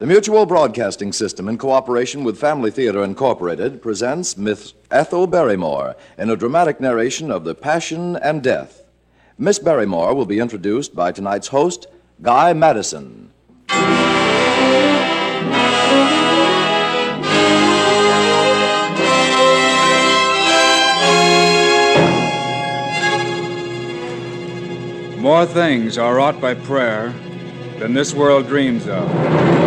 The Mutual Broadcasting System, in cooperation with Family Theater Incorporated, presents Miss Ethel Barrymore in a dramatic narration of The Passion and Death. Miss Barrymore will be introduced by tonight's host, Guy Madison. More things are wrought by prayer than this world dreams of.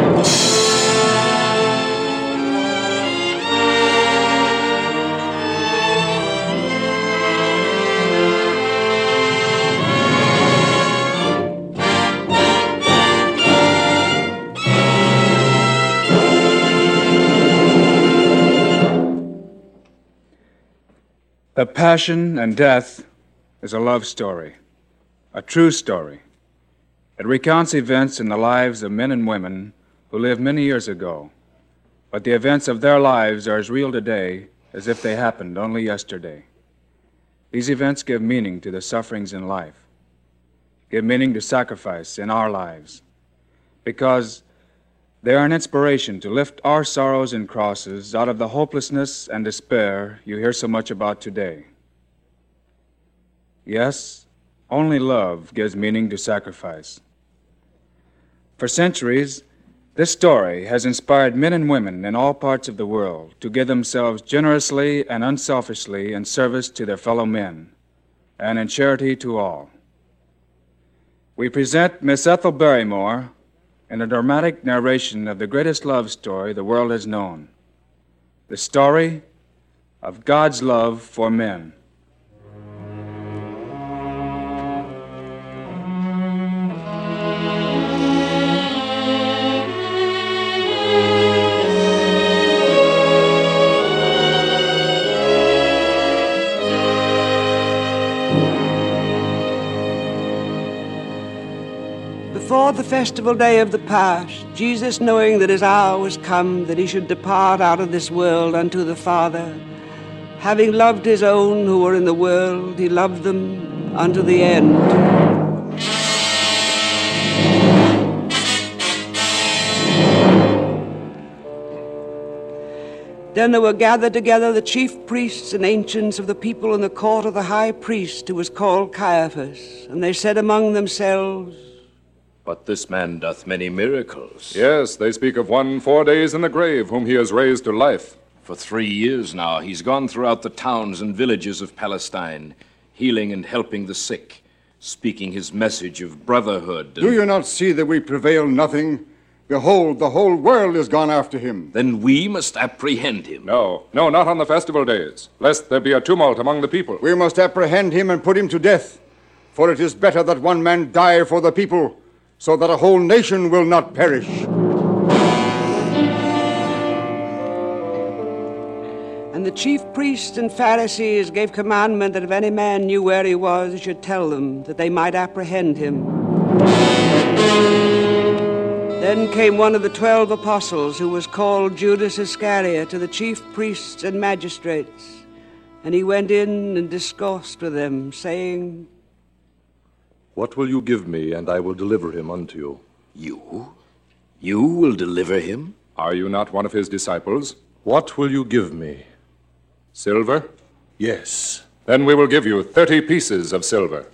The Passion and Death is a love story, a true story. It recounts events in the lives of men and women who lived many years ago, but the events of their lives are as real today as if they happened only yesterday. These events give meaning to the sufferings in life, give meaning to sacrifice in our lives, because they are an inspiration to lift our sorrows and crosses out of the hopelessness and despair you hear so much about today. Yes, only love gives meaning to sacrifice. For centuries, this story has inspired men and women in all parts of the world to give themselves generously and unselfishly in service to their fellow men and in charity to all. We present Miss Ethel Barrymore in a dramatic narration of the greatest love story the world has known the story of God's love for men. Festival day of the Pasch, Jesus, knowing that his hour was come, that he should depart out of this world unto the Father, having loved his own who were in the world, he loved them unto the end. Then there were gathered together the chief priests and ancients of the people in the court of the high priest, who was called Caiaphas. And they said among themselves, But this man doth many miracles. Yes, they speak of one four days in the grave, whom he has raised to life. For three years now, he's gone throughout the towns and villages of Palestine, healing and helping the sick, speaking his message of brotherhood. and- Do you not see that we prevail nothing? Behold, the whole world is gone after him. Then we must apprehend him. No, no, not on the festival days, lest there be a tumult among the people. We must apprehend him and put him to death. For it is better that one man die for the people, so that a whole nation will not perish. And the chief priests and Pharisees gave commandment that if any man knew where he was, he should tell them, that they might apprehend him. Then came one of the twelve apostles, who was called Judas Iscariot, to the chief priests and magistrates. And he went in and discoursed with them, saying, What will you give me, and I will deliver him unto you? You? You will deliver him? Are you not one of his disciples? What will you give me? Silver? Yes. Then we will give you thirty pieces of silver.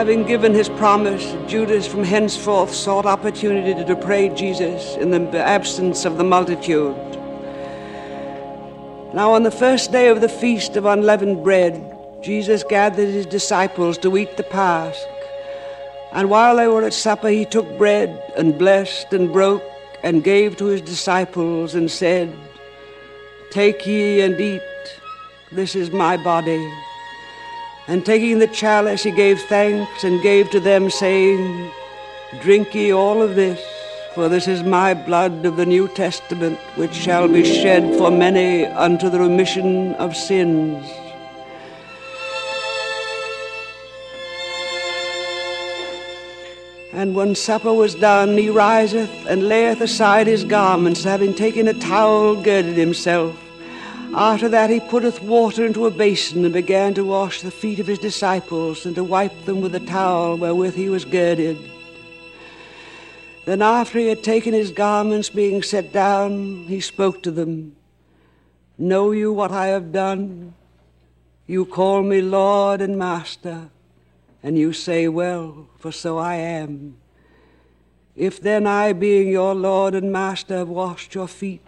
Having given his promise, Judas from henceforth sought opportunity to betray Jesus in the absence of the multitude. Now, on the first day of the feast of unleavened bread, Jesus gathered his disciples to eat the Pasch. And while they were at supper, he took bread and blessed and broke and gave to his disciples and said, Take ye and eat, this is my body. And taking the chalice, he gave thanks and gave to them, saying, Drink ye all of this, for this is my blood of the New Testament, which shall be shed for many unto the remission of sins. And when supper was done, he riseth and layeth aside his garments, having taken a towel, girded himself. After that, he putteth water into a basin and began to wash the feet of his disciples and to wipe them with the towel wherewith he was girded. Then, after he had taken his garments, being set down, he spoke to them Know you what I have done? You call me Lord and Master, and you say, Well, for so I am. If then I, being your Lord and Master, have washed your feet,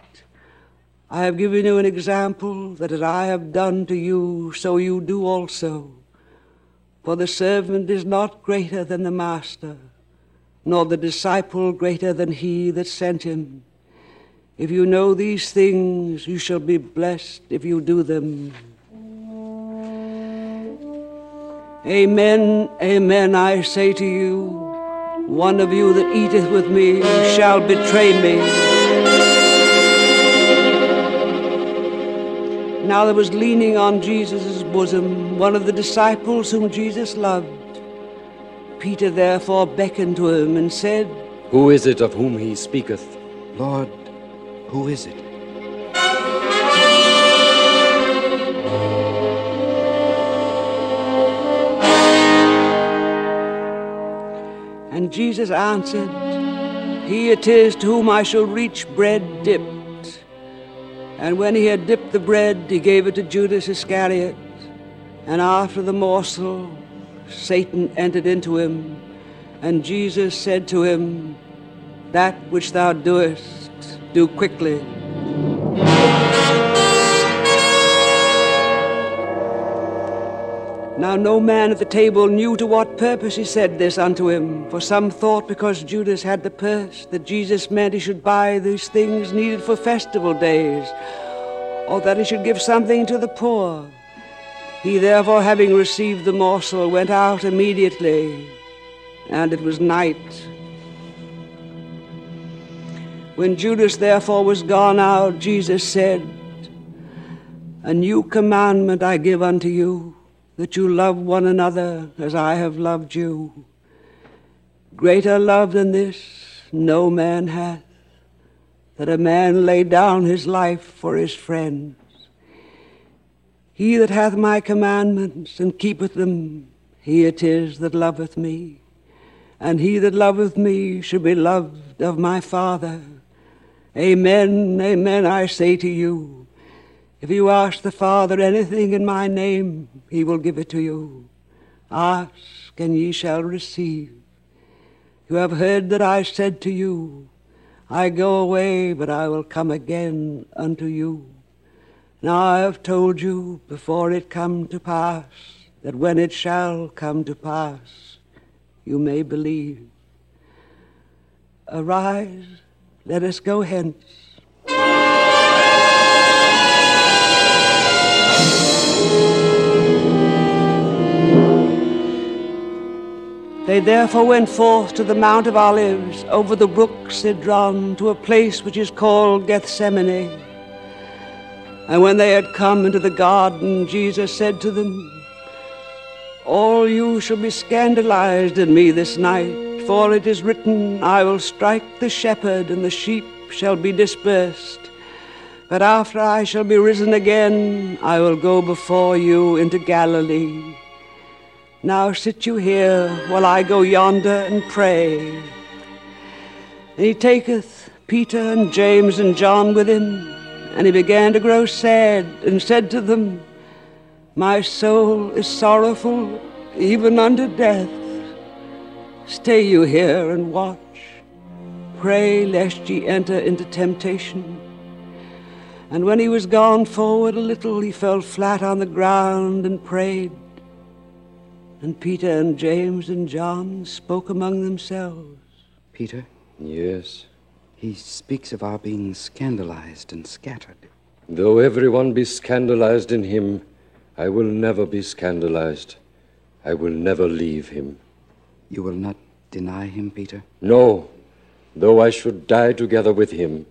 I have given you an example that as I have done to you, so you do also. For the servant is not greater than the master, nor the disciple greater than he that sent him. If you know these things, you shall be blessed if you do them. Amen, amen, I say to you, one of you that eateth with me shall betray me. Now there was leaning on Jesus' bosom one of the disciples whom Jesus loved. Peter therefore beckoned to him and said, Who is it of whom he speaketh? Lord, who is it? And Jesus answered, He it is to whom I shall reach bread dipped. And when he had dipped the bread, he gave it to Judas Iscariot. And after the morsel, Satan entered into him. And Jesus said to him, That which thou doest, do quickly. Now no man at the table knew to what purpose he said this unto him, for some thought because Judas had the purse that Jesus meant he should buy these things needed for festival days, or that he should give something to the poor. He therefore, having received the morsel, went out immediately, and it was night. When Judas therefore was gone out, Jesus said, A new commandment I give unto you that you love one another as I have loved you. Greater love than this no man hath, that a man lay down his life for his friends. He that hath my commandments and keepeth them, he it is that loveth me. And he that loveth me shall be loved of my Father. Amen, amen, I say to you. If you ask the Father anything in my name, he will give it to you. Ask, and ye shall receive. You have heard that I said to you, I go away, but I will come again unto you. Now I have told you before it come to pass, that when it shall come to pass, you may believe. Arise, let us go hence. They therefore went forth to the Mount of Olives, over the brook Cedron, to a place which is called Gethsemane. And when they had come into the garden, Jesus said to them, All you shall be scandalized in me this night, for it is written, I will strike the shepherd, and the sheep shall be dispersed. But after I shall be risen again, I will go before you into Galilee. Now sit you here while I go yonder and pray. And he taketh Peter and James and John with him, and he began to grow sad, and said to them, My soul is sorrowful even unto death. Stay you here and watch. Pray lest ye enter into temptation. And when he was gone forward a little, he fell flat on the ground and prayed. And Peter and James and John spoke among themselves. Peter, Yes. he speaks of our being scandalized and scattered. Though everyone be scandalized in him, I will never be scandalized. I will never leave him. You will not deny him, Peter? No, though I should die together with him,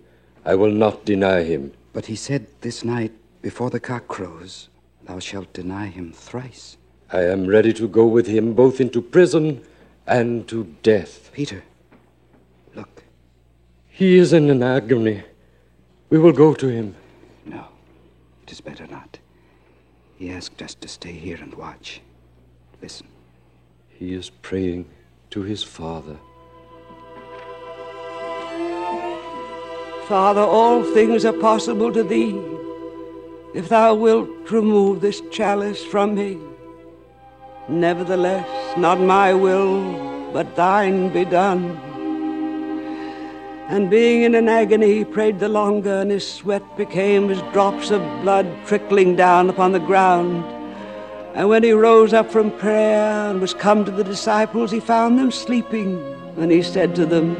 I will not deny him. But he said this night, before the cock crows, thou shalt deny him thrice. I am ready to go with him both into prison and to death. Peter, look. He is in an agony. We will go to him. No. It is better not. He asked us to stay here and watch. Listen. He is praying to his Father. Father, all things are possible to thee. If thou wilt remove this chalice from me. Nevertheless, not my will, but thine be done. And being in an agony, he prayed the longer, and his sweat became as drops of blood trickling down upon the ground. And when he rose up from prayer and was come to the disciples, he found them sleeping. And he said to them,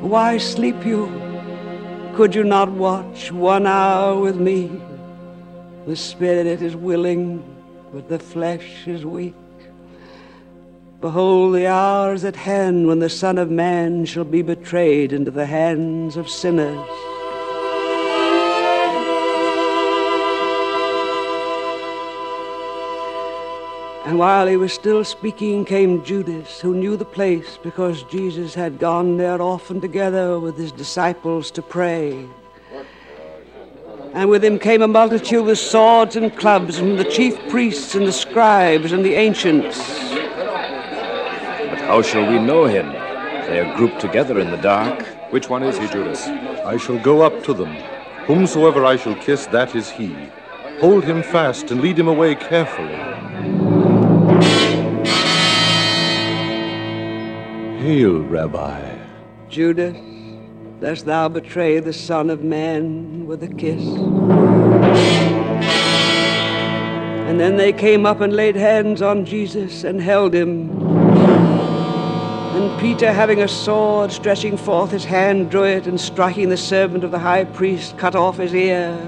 Why sleep you? Could you not watch one hour with me? The spirit is willing, but the flesh is weak. Behold, the hour is at hand when the Son of Man shall be betrayed into the hands of sinners. And while he was still speaking, came Judas, who knew the place because Jesus had gone there often together with his disciples to pray. And with him came a multitude with swords and clubs from the chief priests and the scribes and the ancients. But how shall we know him? They are grouped together in the dark. Which one is he, Judas? I shall go up to them. Whomsoever I shall kiss, that is he. Hold him fast and lead him away carefully. Hail, Rabbi. Judas, dost thou betray the Son of Man with a kiss? And then they came up and laid hands on Jesus and held him. And Peter, having a sword, stretching forth his hand, drew it, and striking the servant of the high priest, cut off his ear.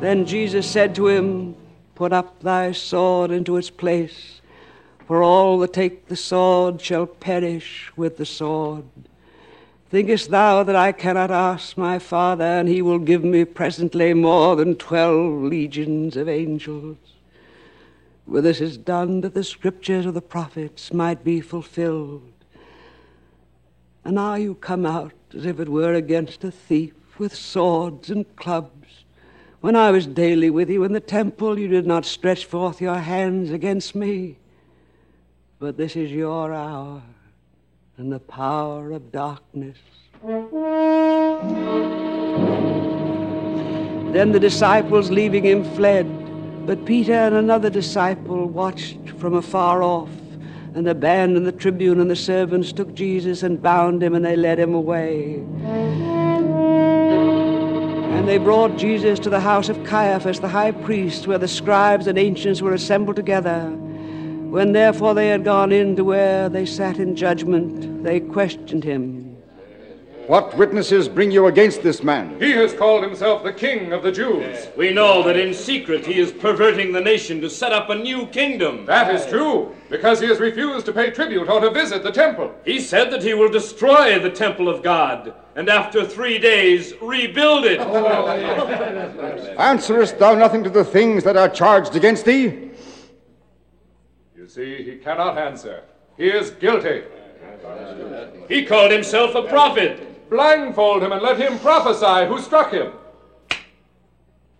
Then Jesus said to him, Put up thy sword into its place. For all that take the sword shall perish with the sword. Thinkest thou that I cannot ask my Father, and he will give me presently more than twelve legions of angels? For this is done that the scriptures of the prophets might be fulfilled. And now you come out as if it were against a thief with swords and clubs. When I was daily with you in the temple, you did not stretch forth your hands against me. But this is your hour and the power of darkness. Then the disciples, leaving him, fled. But Peter and another disciple watched from afar off. And the band and the tribune and the servants took Jesus and bound him, and they led him away. And they brought Jesus to the house of Caiaphas, the high priest, where the scribes and ancients were assembled together. When therefore they had gone in to where they sat in judgment, they questioned him. What witnesses bring you against this man? He has called himself the King of the Jews. We know that in secret he is perverting the nation to set up a new kingdom. That is true, because he has refused to pay tribute or to visit the temple. He said that he will destroy the temple of God and after three days rebuild it. Answerest thou nothing to the things that are charged against thee? You see, he cannot answer. He is guilty. He called himself a prophet. Blindfold him and let him prophesy who struck him.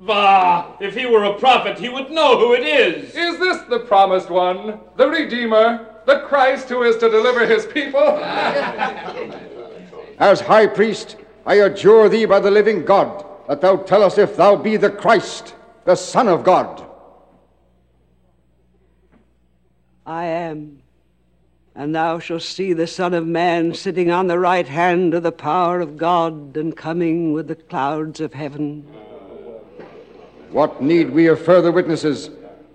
Bah! If he were a prophet, he would know who it is. Is this the promised one, the Redeemer, the Christ who is to deliver his people? As high priest, I adjure thee by the living God that thou tell us if thou be the Christ, the Son of God. I am. And thou shalt see the Son of Man sitting on the right hand of the power of God and coming with the clouds of heaven. What need we of further witnesses?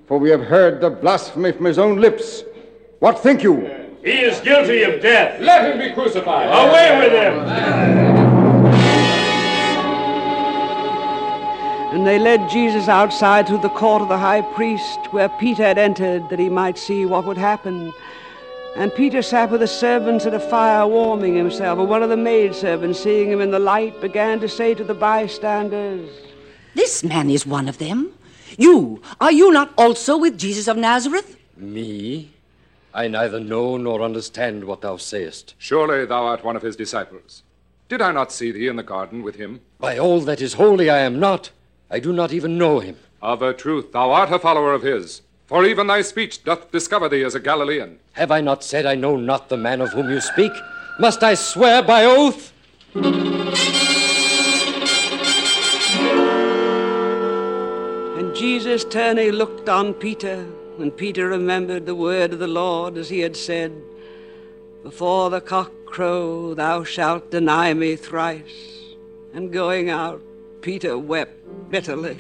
For we have heard the blasphemy from his own lips. What think you? He is guilty of death. Let him be crucified. Away with him! And they led Jesus outside through the court of the high priest, where Peter had entered, that he might see what would happen. And Peter sat with the servants at a fire warming himself, and one of the maidservants, seeing him in the light, began to say to the bystanders, This man is one of them. You, are you not also with Jesus of Nazareth? Me? I neither know nor understand what thou sayest. Surely thou art one of his disciples. Did I not see thee in the garden with him? By all that is holy, I am not. I do not even know him. Of a truth, thou art a follower of his. For even thy speech doth discover thee as a Galilean. Have I not said I know not the man of whom you speak? Must I swear by oath? And Jesus turning looked on Peter, and Peter remembered the word of the Lord as he had said, Before the cock crow thou shalt deny me thrice. And going out, Peter wept bitterly.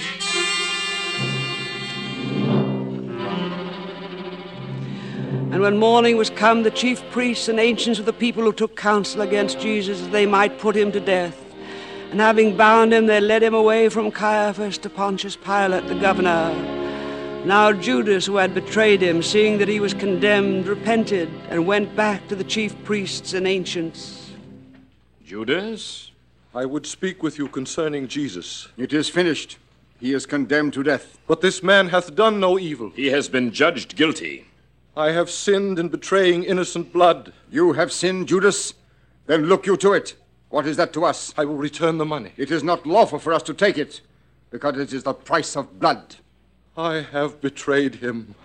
And when morning was come, the chief priests and ancients of the people who took counsel against Jesus that they might put him to death. And having bound him, they led him away from Caiaphas to Pontius Pilate, the governor. Now Judas, who had betrayed him, seeing that he was condemned, repented and went back to the chief priests and ancients. Judas? I would speak with you concerning Jesus. It is finished. He is condemned to death. But this man hath done no evil. He has been judged guilty. I have sinned in betraying innocent blood. You have sinned, Judas? Then look you to it. What is that to us? I will return the money. It is not lawful for us to take it, because it is the price of blood. I have betrayed him.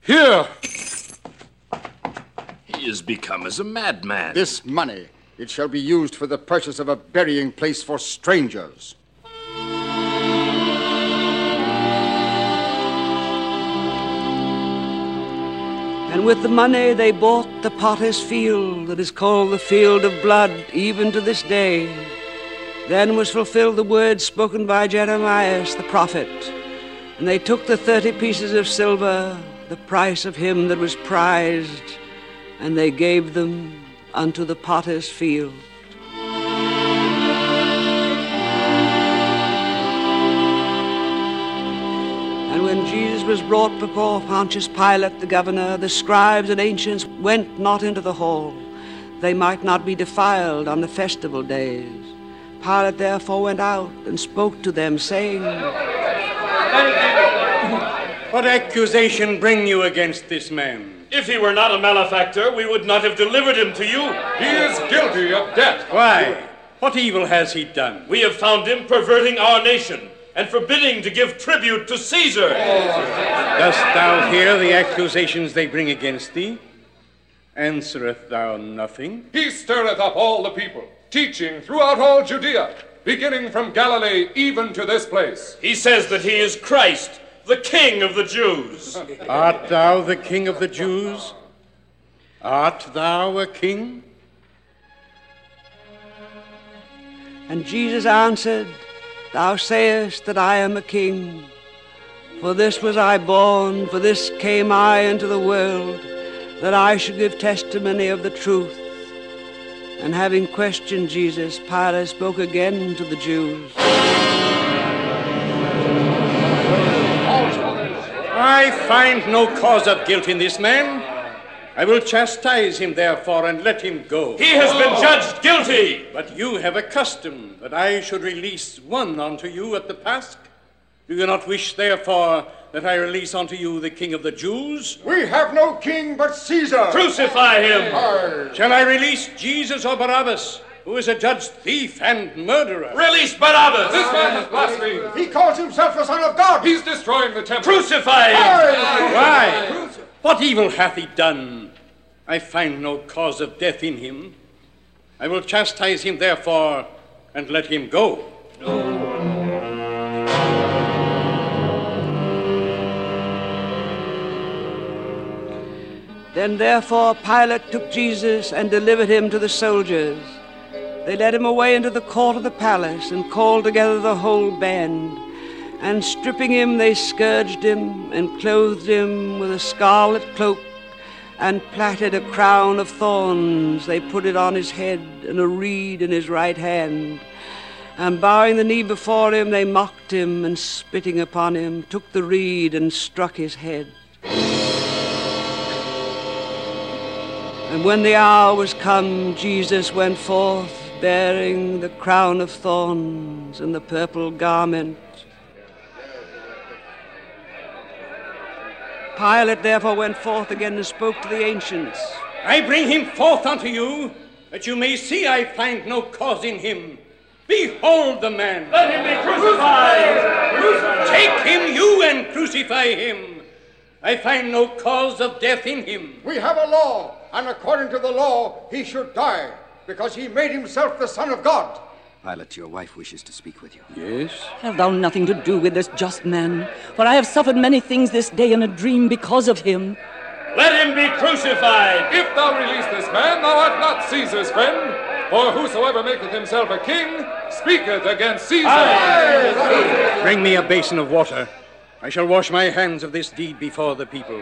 Here! He is become as a madman. This money, it shall be used for the purchase of a burying place for strangers. And with the money they bought the potter's field that is called the field of blood even to this day. Then was fulfilled the word spoken by Jeremiah the prophet. And they took the thirty pieces of silver, the price of him that was prized, and they gave them unto the potter's field. And when Jesus was brought before Pontius Pilate the governor, the scribes and ancients went not into the hall. They might not be defiled on the festival days. Pilate therefore went out and spoke to them, saying, What accusation bring you against this man? If he were not a malefactor, we would not have delivered him to you. He is guilty of debt. Why? What evil has he done? We have found him perverting our nation and forbidding to give tribute to Caesar. Dost thou hear the accusations they bring against thee? Answereth thou nothing? He stirreth up all the people, teaching throughout all Judea, beginning from Galilee even to this place. He says that he is Christ, the King of the Jews. Art thou the king of the Jews? Art thou a king? And Jesus answered, Thou sayest that I am a king. For this was I born, for this came I into the world, that I should give testimony of the truth. And having questioned Jesus, Pilate spoke again to the Jews. I find no cause of guilt in this man. I will chastise him, therefore, and let him go. He has been oh. judged guilty. But you have a custom that I should release one unto you at the Pasch. Do you not wish, therefore, that I release unto you the King of the Jews? We have no king but Caesar. Crucify him. Shall I release Jesus or Barabbas, who is a judged thief and murderer? Release Barabbas. This man has blasphemed. He calls himself the Son of God. He's destroying the temple. Crucify him. Why? What evil hath he done? I find no cause of death in him. I will chastise him, therefore, and let him go. Then therefore Pilate took Jesus and delivered him to the soldiers. They led him away into the court of the palace and called together the whole band. And stripping him, they scourged him and clothed him with a scarlet cloak and plaited a crown of thorns. They put it on his head and a reed in his right hand. And bowing the knee before him, they mocked him and spitting upon him, took the reed and struck his head. And when the hour was come, Jesus went forth, bearing the crown of thorns and the purple garment. Pilate therefore went forth again and spoke to the ancients. I bring him forth unto you, that you may see I find no cause in him. Behold the man. Let him be crucified. Crucified. Take him, you, and crucify him. I find no cause of death in him. We have a law, and according to the law, he should die, because he made himself the Son of God. Pilate, your wife wishes to speak with you. Yes? Have thou nothing to do with this just man? For I have suffered many things this day in a dream because of him. Let him be crucified. If thou release this man, thou art not Caesar's friend. For whosoever maketh himself a king speaketh against Caesar. Bring me a basin of water. I shall wash my hands of this deed before the people.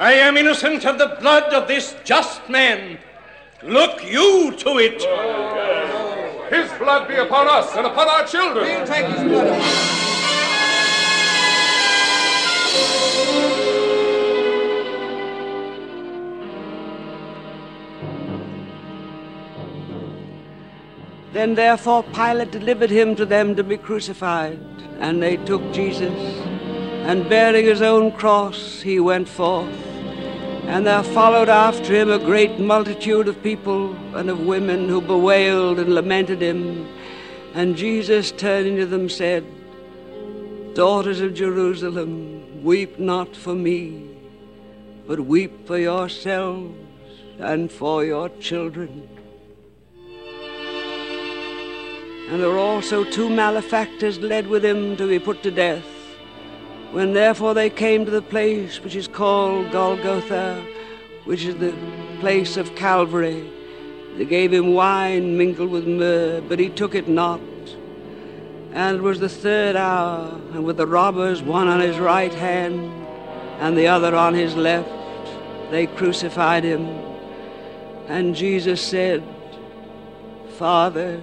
I am innocent of the blood of this just man. Look you to it. His blood be upon us and upon our children. We'll take his blood. Then therefore Pilate delivered him to them to be crucified. And they took Jesus, and bearing his own cross, he went forth. And there followed after him a great multitude of people and of women who bewailed and lamented him. And Jesus, turning to them, said, Daughters of Jerusalem, weep not for me, but weep for yourselves and for your children. And there were also two malefactors led with him to be put to death. When therefore they came to the place which is called Golgotha, which is the place of Calvary, they gave him wine mingled with myrrh, but he took it not. And it was the third hour, and with the robbers, one on his right hand and the other on his left, they crucified him. And Jesus said, Father,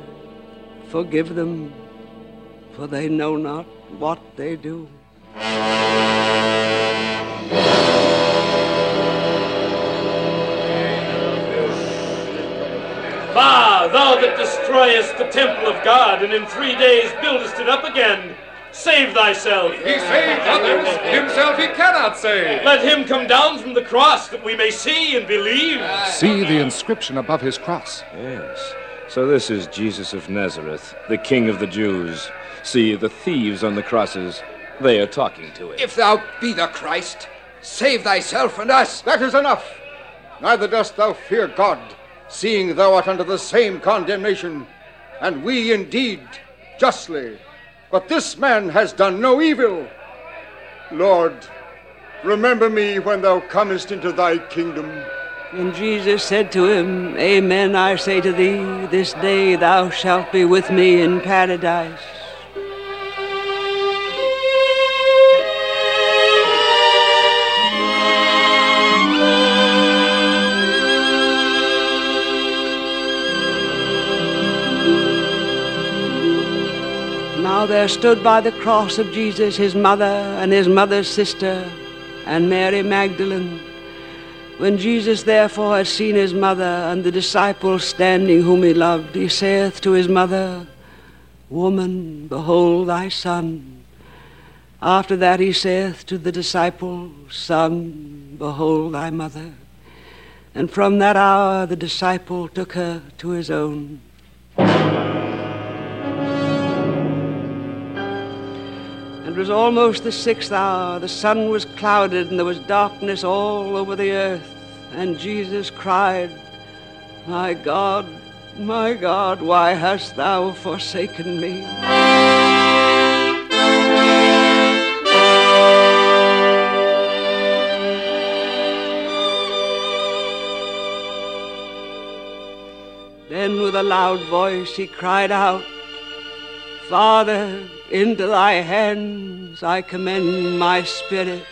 forgive them, for they know not what they do. Bah, thou that destroyest the temple of God, and in three days buildest it up again. Save thyself. He saved others. Himself he cannot save. Let him come down from the cross that we may see and believe. See the inscription above his cross. Yes. So this is Jesus of Nazareth, the King of the Jews. See, the thieves on the crosses, they are talking to him. If thou be the Christ, save thyself and us. That is enough. Neither dost thou fear God, seeing thou art under the same condemnation, and we indeed justly. But this man has done no evil. Lord, remember me when thou comest into thy kingdom. And Jesus said to him, Amen, I say to thee, this day thou shalt be with me in paradise. Stood by the cross of Jesus his mother and his mother's sister and Mary Magdalene. When Jesus therefore had seen his mother and the disciples standing whom he loved, he saith to his mother, Woman, behold thy son. After that he saith to the disciple, Son, behold thy mother. And from that hour the disciple took her to his own. Was almost the sixth hour. The sun was clouded, and there was darkness all over the earth. And Jesus cried, My God, my God, why hast thou forsaken me? Then with a loud voice he cried out, Father, into thy hands I commend my spirit.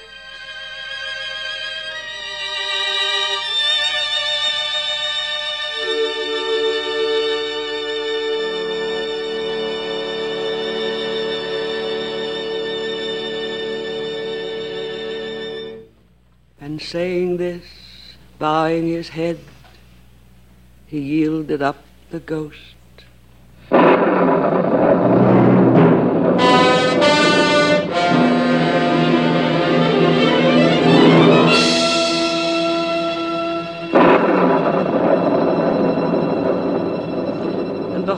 And saying this, bowing his head, he yielded up the ghost.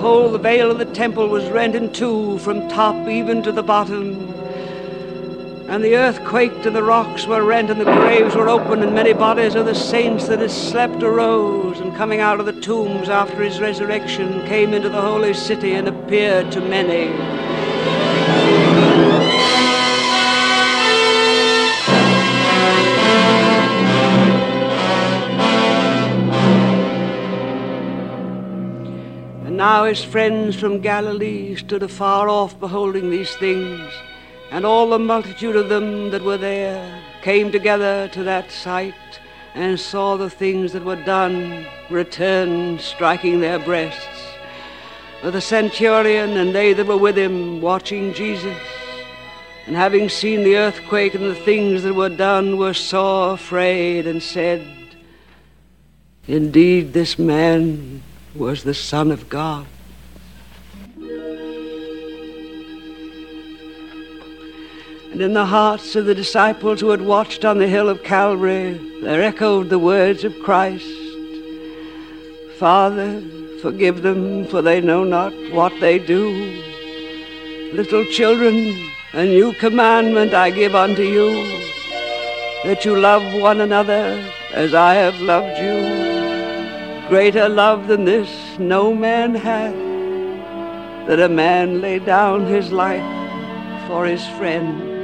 Behold, the veil of the temple was rent in two from top even to the bottom. And the earth quaked, and the rocks were rent, and the graves were opened, and many bodies of the saints that had slept arose, and coming out of the tombs after his resurrection, came into the holy city and appeared to many. Now his friends from Galilee stood afar off beholding these things. And all the multitude of them that were there came together to that sight and saw the things that were done, returned, striking their breasts. But the centurion and they that were with him watching Jesus, and having seen the earthquake and the things that were done, were sore afraid and said, Indeed, this man was the Son of God. And in the hearts of the disciples who had watched on the hill of Calvary, there echoed the words of Christ Father, forgive them, for they know not what they do. Little children, a new commandment I give unto you, that you love one another as I have loved you. Greater love than this no man hath, that a man lay down his life for his friend.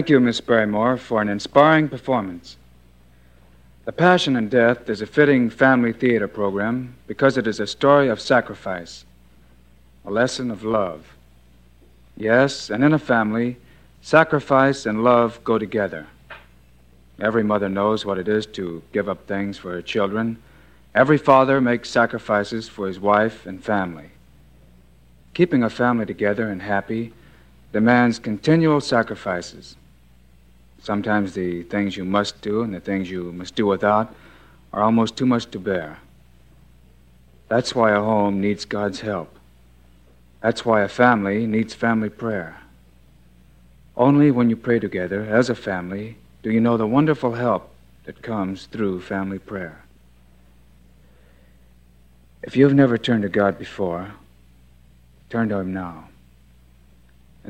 Thank you, Miss Barrymore, for an inspiring performance. The Passion and Death is a fitting family theater program because it is a story of sacrifice, a lesson of love. Yes, and in a family, sacrifice and love go together. Every mother knows what it is to give up things for her children. Every father makes sacrifices for his wife and family. Keeping a family together and happy demands continual sacrifices. Sometimes the things you must do and the things you must do without are almost too much to bear. That's why a home needs God's help. That's why a family needs family prayer. Only when you pray together as a family do you know the wonderful help that comes through family prayer. If you've never turned to God before, turn to Him now.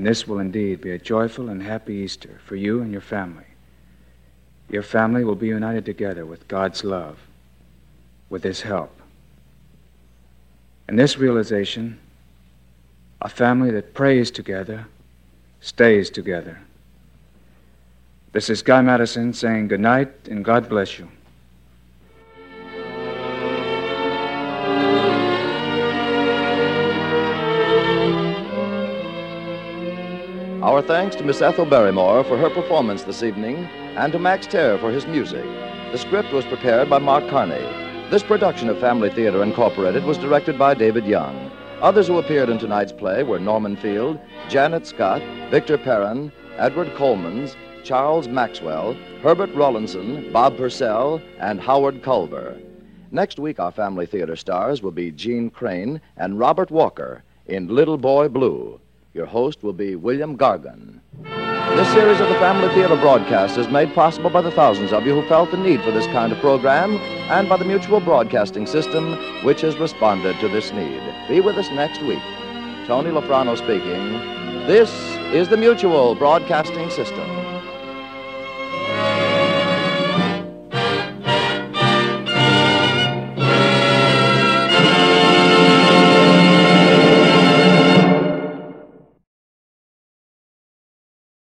And this will indeed be a joyful and happy Easter for you and your family. Your family will be united together with God's love, with His help. And this realization, a family that prays together, stays together. This is Guy Madison saying good night and God bless you. Our thanks to Miss Ethel Barrymore for her performance this evening and to Max Terr for his music. The script was prepared by Mark Carney. This production of Family Theater Incorporated was directed by David Young. Others who appeared in tonight's play were Norman Field, Janet Scott, Victor Perrin, Edward Colmans, Charles Maxwell, Herbert Rawlinson, Bob Purcell, and Howard Culver. Next week, our Family Theater stars will be Jeanne Crain and Robert Walker in Little Boy Blue. Your host will be William Gargan. This series of the Family Theater broadcast is made possible by the thousands of you who felt the need for this kind of program and by the Mutual Broadcasting System, which has responded to this need. Be with us next week. Tony Lafrano speaking. This is the Mutual Broadcasting System.